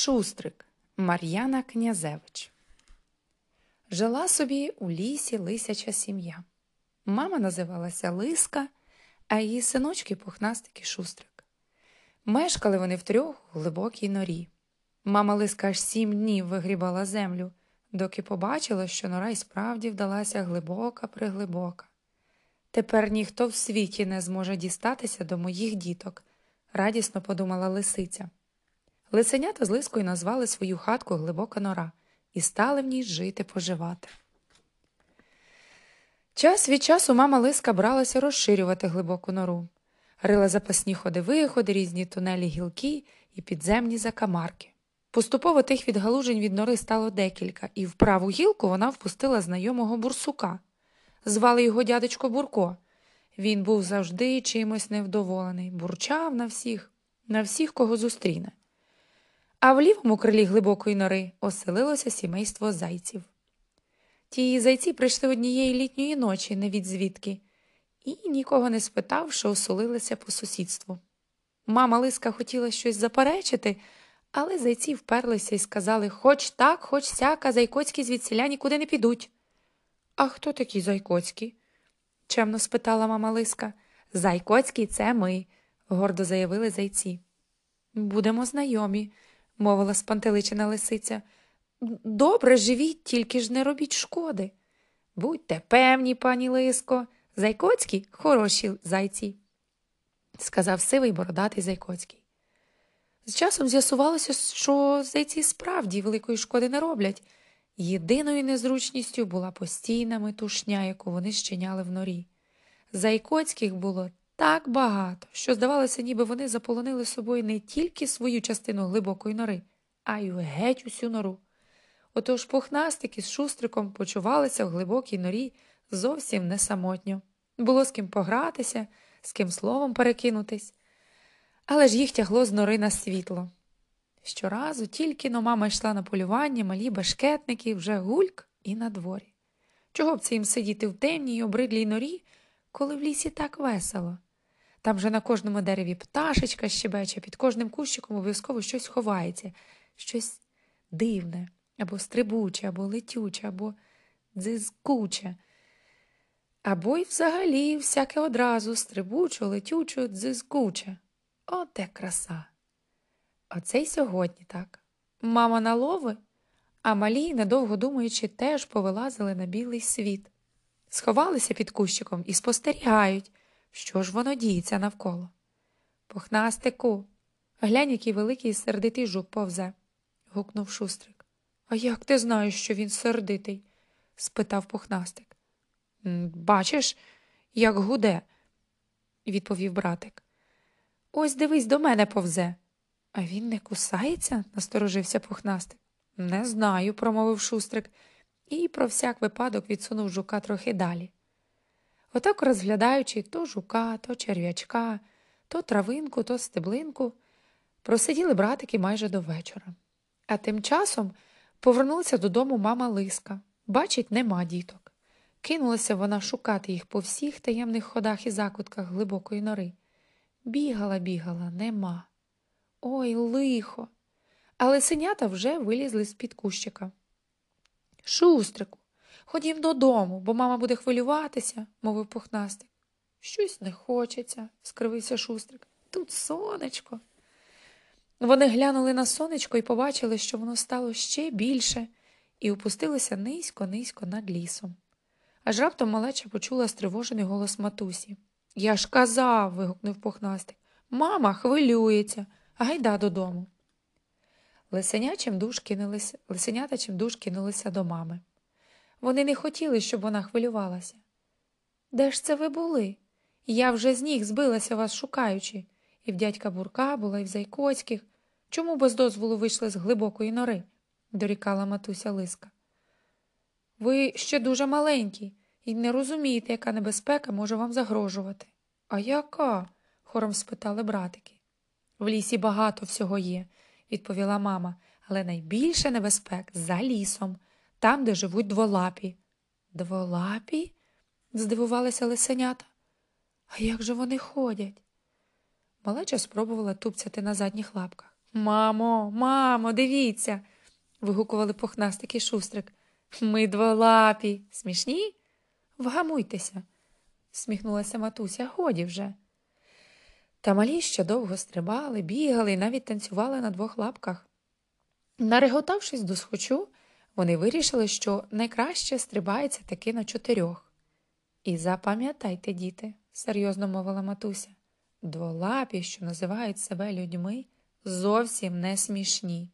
Шустрик Мар'яна Князевич. Жила собі у лісі лисяча сім'я. Мама називалася Лиска, а її синочки пухнастик і шустрик. Мешкали вони втрьох у глибокій норі. Мама Лиска аж сім днів вигрібала землю, доки побачила, що нора й справді вдалася глибока приглибока. Тепер ніхто в світі не зможе дістатися до моїх діток, радісно подумала лисиця. Лисенята з лискою назвали свою хатку глибока нора і стали в ній жити поживати. Час від часу мама Лиска бралася розширювати глибоку нору, рила запасні ходи виходи, різні тунелі гілки і підземні закамарки. Поступово тих відгалужень від нори стало декілька, і в праву гілку вона впустила знайомого бурсука. Звали його дядечко Бурко. Він був завжди чимось невдоволений, бурчав на всіх, на всіх, кого зустріне. А в лівому крилі глибокої нори оселилося сімейство зайців. Ті зайці прийшли однієї літньої ночі, не від звідки, і, нікого не спитавши, осолилися по сусідству. Мама Лиска хотіла щось заперечити, але зайці вперлися і сказали хоч так, хоч сяка, зайкоцькі звідсіля нікуди не підуть. А хто такі зайкоцькі? чемно спитала мама Лиска. Зайкоцькі це ми, гордо заявили зайці. Будемо знайомі, мовила спантеличена лисиця. Добре, живіть, тільки ж не робіть шкоди. Будьте певні, пані Лиско, Зайкоцькі хороші зайці, сказав сивий бородатий Зайкоцький. З часом з'ясувалося, що зайці справді великої шкоди не роблять. Єдиною незручністю була постійна метушня, яку вони щиняли в норі. Зайкоцьких було так багато, що, здавалося, ніби вони заполонили собою не тільки свою частину глибокої нори, а й геть усю нору. Отож пухнастики з шустриком почувалися в глибокій норі зовсім не самотньо. Було з ким погратися, з ким словом перекинутись, але ж їх тягло з нори на світло. Щоразу тільки но мама йшла на полювання, малі башкетники вже гульк і на дворі. Чого б це їм сидіти в темній обридлій норі, коли в лісі так весело? Там же на кожному дереві пташечка щебече, під кожним кущиком обов'язково щось ховається, щось дивне, або стрибуче, або летюче, або дзизкуче. Або й взагалі всяке одразу стрибуче, летюче, дзизкуче. Оте краса. Оце й сьогодні так. Мама на лови, а малі, недовго думаючи, теж повилазили на білий світ, сховалися під кущиком і спостерігають, що ж воно діється навколо. Пухнастику, глянь, який великий сердитий жук повзе, гукнув шустрик. А як ти знаєш, що він сердитий? спитав пухнастик. Бачиш, як гуде, відповів братик. Ось дивись, до мене повзе. А він не кусається? насторожився пухнастик. Не знаю, промовив шустрик, і про всяк випадок відсунув жука трохи далі. Отак, розглядаючи то жука, то черв'ячка, то травинку, то стеблинку, просиділи братики майже до вечора. А тим часом повернулася додому мама Лиска. Бачить, нема діток. Кинулася вона шукати їх по всіх таємних ходах і закутках глибокої нори. Бігала, бігала, нема. Ой, лихо. Але синята вже вилізли з під кущика. Шустрику, ходім додому, бо мама буде хвилюватися, мовив пухнастик. Щось не хочеться, скривився шустрик. Тут сонечко. Вони глянули на сонечко і побачили, що воно стало ще більше, і опустилося низько, низько над лісом. Аж раптом малеча почула стривожений голос матусі. Я ж казав. вигукнув пухнастик. Мама хвилюється, гайда додому. Лисеня чимдуж кинулися, лисенята чимдуж кинулися до мами. Вони не хотіли, щоб вона хвилювалася. Де ж це ви були? Я вже з ніг збилася вас шукаючи, і в дядька Бурка була, і в Зайкоцьких. Чому без дозволу вийшли з глибокої нори? дорікала матуся Лиска. Ви ще дуже маленькі і не розумієте, яка небезпека може вам загрожувати. А яка? хором спитали братики. В лісі багато всього є, відповіла мама, але найбільше небезпек за лісом, там, де живуть дволапі. Дволапі? здивувалися лисенята. А як же вони ходять? Малеча спробувала тупцяти на задніх лапках. Мамо, мамо, дивіться. вигукували пухнастик і шустрик. Ми дволапі. Смішні? Вгамуйтеся, сміхнулася матуся, годі вже. Та малі ще довго стрибали, бігали і навіть танцювали на двох лапках. Нареготавшись до схочу, вони вирішили, що найкраще стрибається таки на чотирьох. І запам'ятайте, діти, серйозно мовила матуся, дволапі, що називають себе людьми, зовсім не смішні.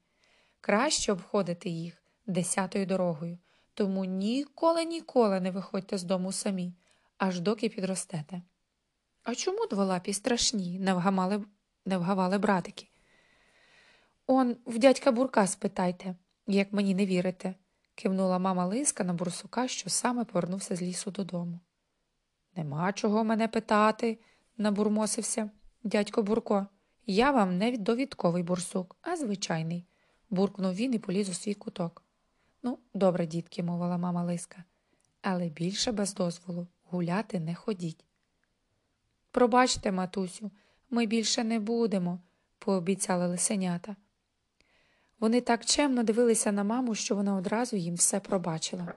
Краще обходити їх десятою дорогою, тому ніколи ніколи не виходьте з дому самі, аж доки підростете. А чому дволапі страшні? не вгамали, вгавали братики. Он в дядька бурка спитайте, як мені не вірите, кивнула мама Лиска на бурсука, що саме повернувся з лісу додому. Нема чого мене питати, набурмосився дядько Бурко. Я вам не довідковий бурсук, а звичайний, буркнув він і поліз у свій куток. Ну, добре, дітки, мовила мама Лиска, але більше без дозволу гуляти не ходіть. Пробачте, матусю, ми більше не будемо, пообіцяли лисенята. Вони так чемно дивилися на маму, що вона одразу їм все пробачила.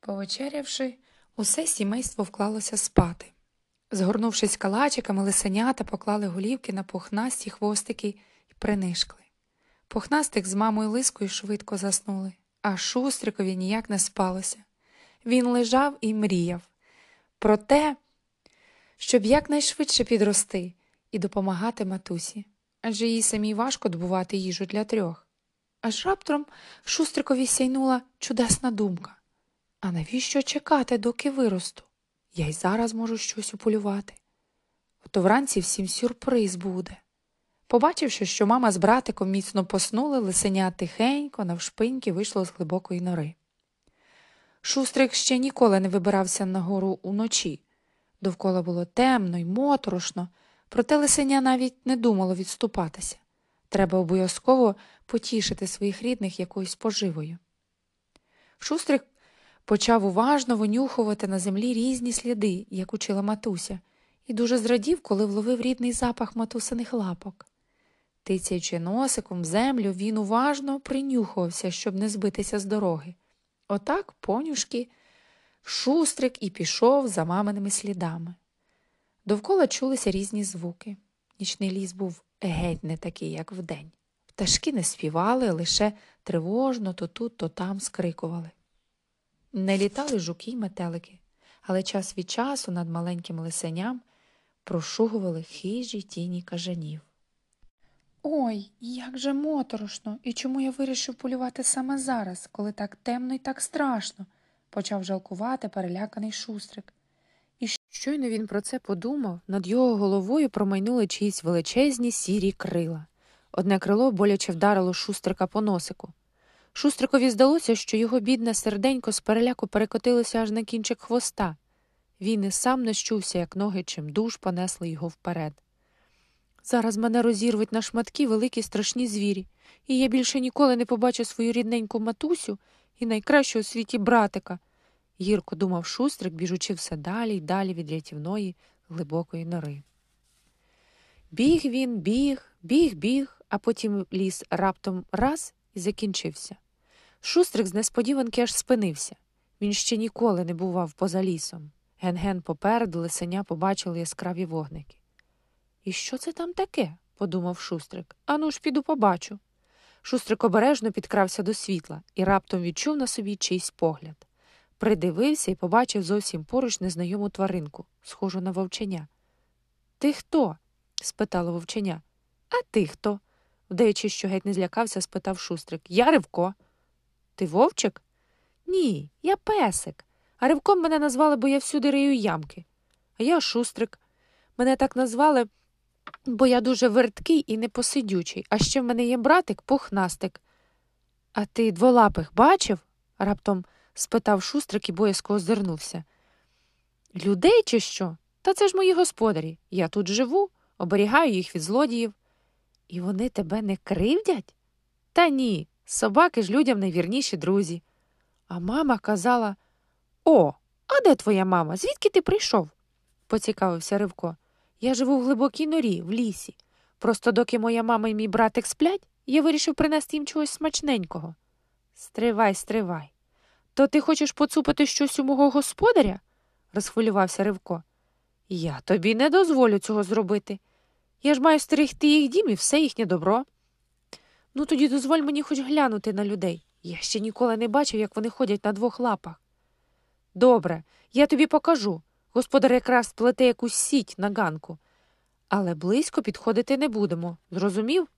Повечерявши, усе сімейство вклалося спати. Згорнувшись калачиками, лисенята поклали голівки на пухнасті хвостики і принишкли. Пухнастик з мамою лискою швидко заснули, а шустрикові ніяк не спалося. Він лежав і мріяв про те, щоб якнайшвидше підрости і допомагати матусі, адже їй самій важко добувати їжу для трьох. Аж раптом шустрикові сяйнула чудесна думка. А навіщо чекати, доки виросту? Я й зараз можу щось уполювати. То вранці всім сюрприз буде. Побачивши, що мама з братиком міцно поснули, лисеня тихенько, навшпиньки вийшло з глибокої нори. Шустрик ще ніколи не вибирався нагору уночі. Довкола було темно й моторошно, проте лисеня навіть не думало відступатися. Треба обов'язково потішити своїх рідних якоюсь поживою. Шустрик почав уважно винюхувати на землі різні сліди, як учила матуся, і дуже зрадів, коли вловив рідний запах матусиних лапок. Тицяючи носиком в землю, він уважно принюхувався, щоб не збитися з дороги. Отак, понюшки, шустрик і пішов за маминими слідами. Довкола чулися різні звуки. Нічний ліс був геть не такий, як вдень. Пташки не співали, лише тривожно то тут, то там скрикували. Не літали жуки й метелики, але час від часу над маленьким лисеням прошугували хижі тіні кажанів. Ой, як же моторошно, і чому я вирішив полювати саме зараз, коли так темно і так страшно, почав жалкувати переляканий шустрик. Щойно він про це подумав, над його головою промайнули чиїсь величезні сірі крила. Одне крило боляче вдарило шустрика по носику. Шустрикові здалося, що його бідне серденько з переляку перекотилося аж на кінчик хвоста. Він і сам не як ноги чим душ понесли його вперед. Зараз мене розірвуть на шматки великі страшні звірі, і я більше ніколи не побачу свою рідненьку матусю і найкращого у світі братика, гірко думав шустрик, біжучи все далі й далі від рятівної глибокої нори. Біг він, біг, біг, біг, а потім ліс раптом раз і закінчився. Шустрик з несподіванки аж спинився. Він ще ніколи не бував поза лісом. Ген-ген попереду лисеня побачили яскраві вогники. І що це там таке? подумав шустрик. Ану ж піду побачу. Шустрик обережно підкрався до світла і раптом відчув на собі чийсь погляд. Придивився і побачив зовсім поруч незнайому тваринку, схожу на вовченя. Ти хто? спитало вовченя. А ти хто? вдаючи, що геть не злякався, спитав шустрик. Я Ривко. Ти вовчик? Ні, я песик. А ривком мене назвали, бо я всюди рию ямки. А я шустрик. Мене так назвали, бо я дуже верткий і непосидючий, а ще в мене є братик пухнастик. А ти дволапих бачив? раптом спитав шустрик і боязко озирнувся. Людей, чи що? Та це ж мої господарі. Я тут живу, оберігаю їх від злодіїв. І вони тебе не кривдять? Та ні, собаки ж людям найвірніші друзі. А мама казала О, а де твоя мама? Звідки ти прийшов? поцікавився Ривко. Я живу в глибокій норі, в лісі. Просто доки моя мама і мій братик сплять, я вирішив принести їм чогось смачненького. Стривай, стривай. То ти хочеш поцупити щось у мого господаря? розхвилювався Ривко. Я тобі не дозволю цього зробити. Я ж маю стерегти їх дім і все їхнє добро. Ну, тоді дозволь мені хоч глянути на людей. Я ще ніколи не бачив, як вони ходять на двох лапах. Добре, я тобі покажу. Господар якраз плете якусь сіть на ганку. Але близько підходити не будемо. Зрозумів?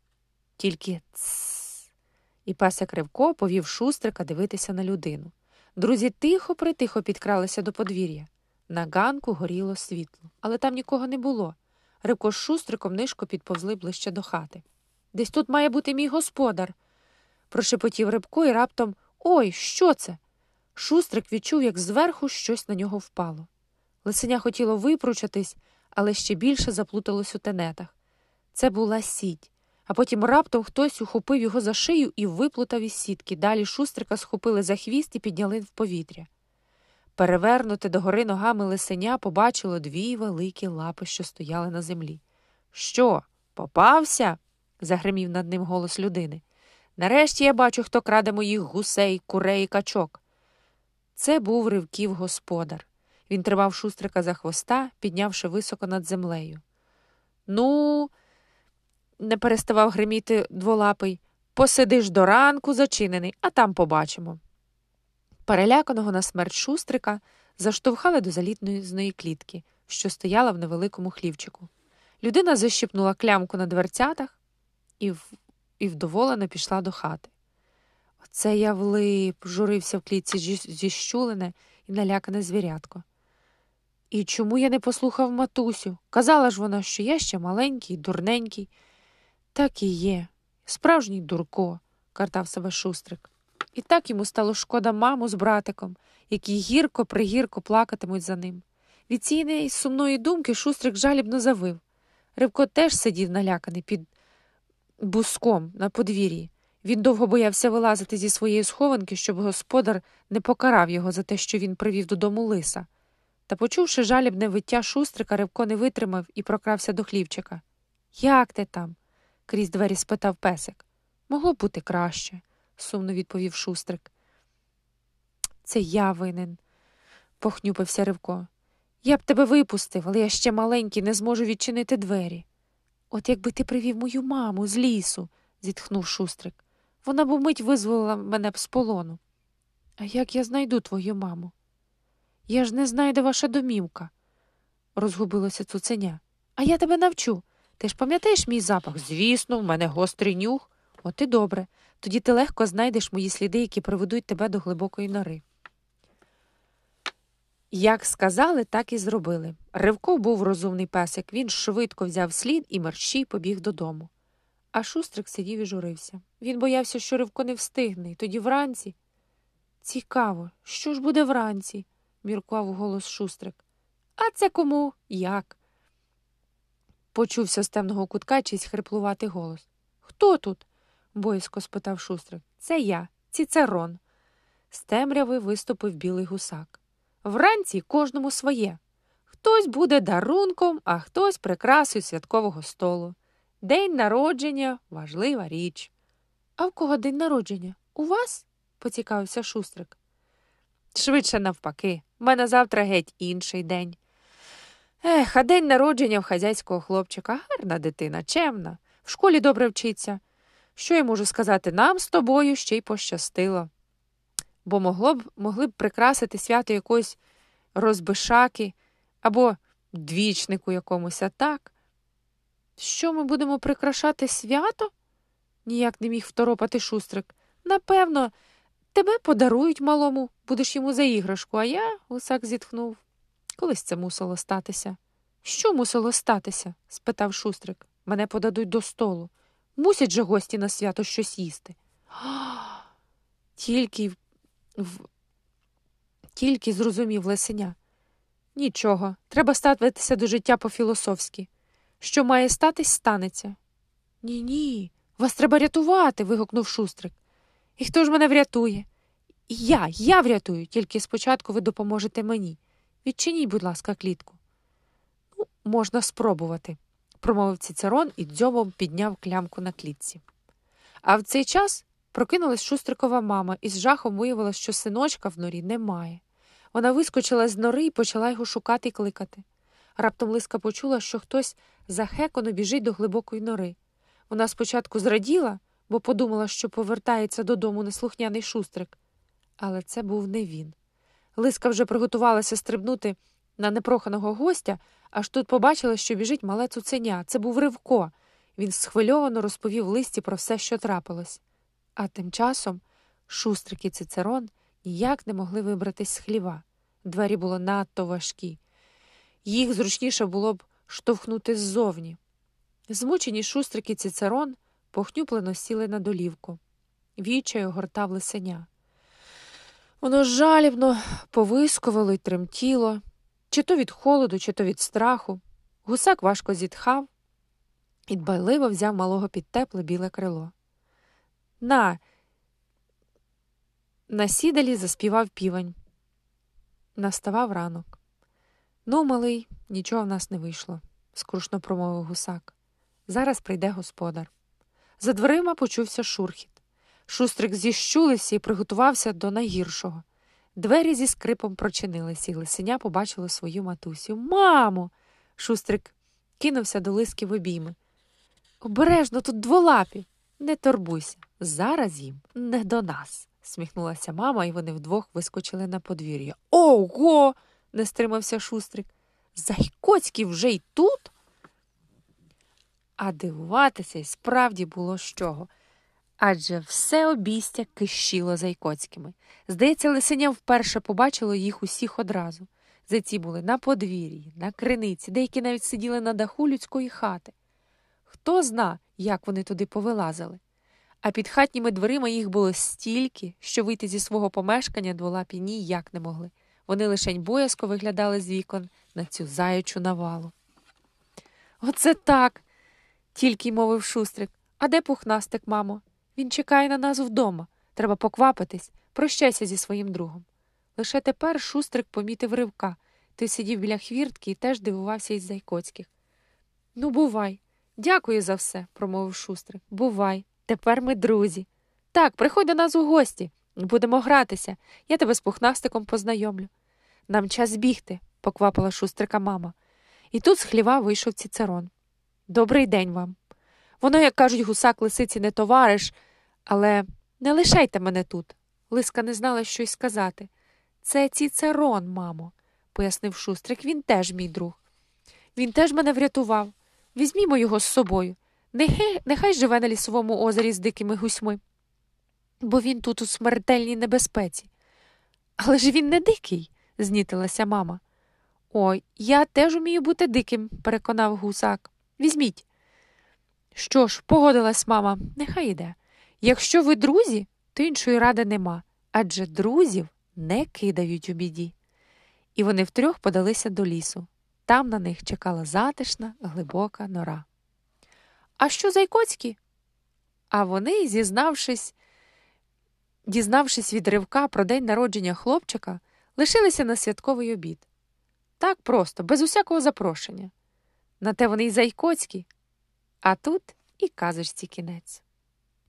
Тільки цс. І песик Ривко повів шустрика дивитися на людину. Друзі тихо притихо підкралися до подвір'я. На ганку горіло світло, але там нікого не було. Ривко з шустриком нишко підповзли ближче до хати. Десь тут має бути мій господар. прошепотів Рибко і раптом Ой, що це? Шустрик відчув, як зверху щось на нього впало. Лисеня хотіло випручатись, але ще більше заплуталось у тенетах. Це була сіть, а потім раптом хтось ухопив його за шию і виплутав із сітки. Далі шустрика схопили за хвіст і підняли в повітря. Перевернуте догори ногами лисеня побачило дві великі лапи, що стояли на землі. Що, попався? загримів над ним голос людини. Нарешті я бачу, хто краде моїх гусей, курей і качок. Це був ривків господар. Він тримав шустрика за хвоста, піднявши високо над землею. Ну, не переставав гриміти дволапий, посидиш до ранку зачинений, а там побачимо. Переляканого на смерть шустрика заштовхали до залітної клітки, що стояла в невеликому хлівчику. Людина защипнула клямку на дверцятах і в... і вдоволено пішла до хати. Оце я влип, журився в клітці зіщулене і налякане звірятко. І чому я не послухав матусю? Казала ж вона, що я ще маленький, дурненький. Так і є. Справжній дурко, картав себе шустрик. І так йому стало шкода маму з братиком, які гірко пригірко плакатимуть за ним. Від цієї сумної думки шустрик жалібно завив. Рибко теж сидів наляканий під буском на подвір'ї. Він довго боявся вилазити зі своєї схованки, щоб господар не покарав його за те, що він привів додому лиса. Та, почувши жалібне виття шустрика, Рибко не витримав і прокрався до хлівчика. Як ти там? Крізь двері спитав песик. Могло б бути краще сумно відповів шустрик. Це я винен, похнюпився Ривко. Я б тебе випустив, але я ще маленький, не зможу відчинити двері. От якби ти привів мою маму з лісу, зітхнув шустрик. Вона б умить визволила мене б з полону. А як я знайду твою маму? Я ж не знаю, де ваша домівка, розгубилося цуценя. А я тебе навчу. Ти ж пам'ятаєш мій запах? Звісно, в мене гострий нюх. От і добре. Тоді ти легко знайдеш мої сліди, які приведуть тебе до глибокої нори. Як сказали, так і зробили. Ривко був розумний песик, він швидко взяв слід і мерщій побіг додому. А шустрик сидів і журився. Він боявся, що Ривко не встигне, і тоді вранці. Цікаво, що ж буде вранці? міркував голос шустрик. А це кому? Як? Почувся з темного кутка чийсь хриплуватий голос. Хто тут? боязко спитав шустрик. Це я, Цицерон. З темряви виступив білий гусак. Вранці кожному своє. Хтось буде дарунком, а хтось прикрасою святкового столу. День народження важлива річ. А в кого день народження? У вас? поцікавився шустрик. Швидше навпаки, в мене завтра геть інший день. Ех, а день народження в хазяйського хлопчика гарна дитина, чемна, в школі добре вчиться. Що я можу сказати, нам з тобою ще й пощастило, бо могло б, могли б прикрасити свято якоїсь розбишаки або двічнику якомусь, а так. Що ми будемо прикрашати свято? ніяк не міг второпати шустрик. Напевно, тебе подарують малому, будеш йому за іграшку, а я, гусак зітхнув. Колись це мусило статися. Що мусило статися? спитав шустрик. Мене подадуть до столу. Мусять же гості на свято щось їсти. Тільки в... Тільки зрозумів лисеня. Нічого, треба ставитися до життя по-філософськи. Що має статись, станеться. Ні, ні, вас треба рятувати. вигукнув шустрик. І хто ж мене врятує? Я, я врятую, тільки спочатку ви допоможете мені. Відчиніть, будь ласка, клітку. Ну, можна спробувати, промовив цицерон і дзьобом підняв клямку на клітці. А в цей час прокинулась шустрикова мама і з жахом виявила, що синочка в норі немає. Вона вискочила з нори і почала його шукати і кликати. Раптом лиска почула, що хтось захекано біжить до глибокої нори. Вона спочатку зраділа, бо подумала, що повертається додому неслухняний шустрик. Але це був не він. Лиска вже приготувалася стрибнути на непроханого гостя, аж тут побачила, що біжить мале цуценя. Це був Ривко. Він схвильовано розповів листі про все, що трапилось. А тим часом шустрик і цицерон ніяк не могли вибратись з хліва. Двері були надто важкі. Їх зручніше було б штовхнути ззовні. Змучені шустрик і цицерон похнюплено сіли на долівку. Вічаю гортав лисеня. Воно жалібно повискувало й тремтіло, чи то від холоду, чи то від страху. Гусак важко зітхав і дбайливо взяв малого під тепле біле крило. На, на сідалі заспівав півень. Наставав ранок. Ну, малий, нічого в нас не вийшло, скрушно промовив гусак. Зараз прийде господар. За дверима почувся шурхіт. Шустрик зіщулився і приготувався до найгіршого. Двері зі скрипом прочинилися, і лисеня побачило свою матусю. Мамо. Шустрик кинувся до лиски в обійми. Обережно тут дволапі. Не турбуйся, зараз їм не до нас, сміхнулася мама, і вони вдвох вискочили на подвір'я. Ого. не стримався шустрик. Зайкоцький вже й тут. А дивуватися й справді було з чого. Адже все обістя кищило зайкоцькими. Здається, лисеня вперше побачило їх усіх одразу. Зайці були на подвір'ї, на криниці, деякі навіть сиділи на даху людської хати. Хто зна, як вони туди повилазили. А під хатніми дверима їх було стільки, що вийти зі свого помешкання дволапі ніяк не могли. Вони лишень боязко виглядали з вікон на цю заячу навалу. Оце так, тільки й мовив шустрик. А де пухнастик, мамо? Він чекає на нас вдома. Треба поквапитись, прощайся зі своїм другом. Лише тепер шустрик помітив ривка. Ти сидів біля хвіртки і теж дивувався із Зайкоцьких. Ну, бувай. Дякую за все, промовив шустрик. Бувай. Тепер ми друзі. Так, приходь до нас у гості. Будемо гратися. Я тебе з пухнастиком познайомлю. Нам час бігти, поквапила шустрика мама. І тут з хліва вийшов цицерон. Добрий день вам. Воно, як кажуть, гусак лисиці не товариш, але не лишайте мене тут. Лиска не знала, що й сказати. Це цицерон, мамо, пояснив шустрик. Він теж мій друг. Він теж мене врятував. Візьмімо його з собою. Нехай, нехай живе на лісовому озері з дикими гусьми, бо він тут у смертельній небезпеці. Але ж він не дикий, знітилася мама. Ой, я теж умію бути диким, переконав гусак. Візьміть. Що ж, погодилась мама, нехай іде. Якщо ви друзі, то іншої ради нема, адже друзів не кидають у біді. І вони втрьох подалися до лісу. Там на них чекала затишна, глибока нора. А що Зайкоцькі? А вони, зізнавшись, дізнавшись від ривка про день народження хлопчика, лишилися на святковий обід. Так просто, без усякого запрошення. На те вони й Зайкоцькі, а тут і казочці кінець.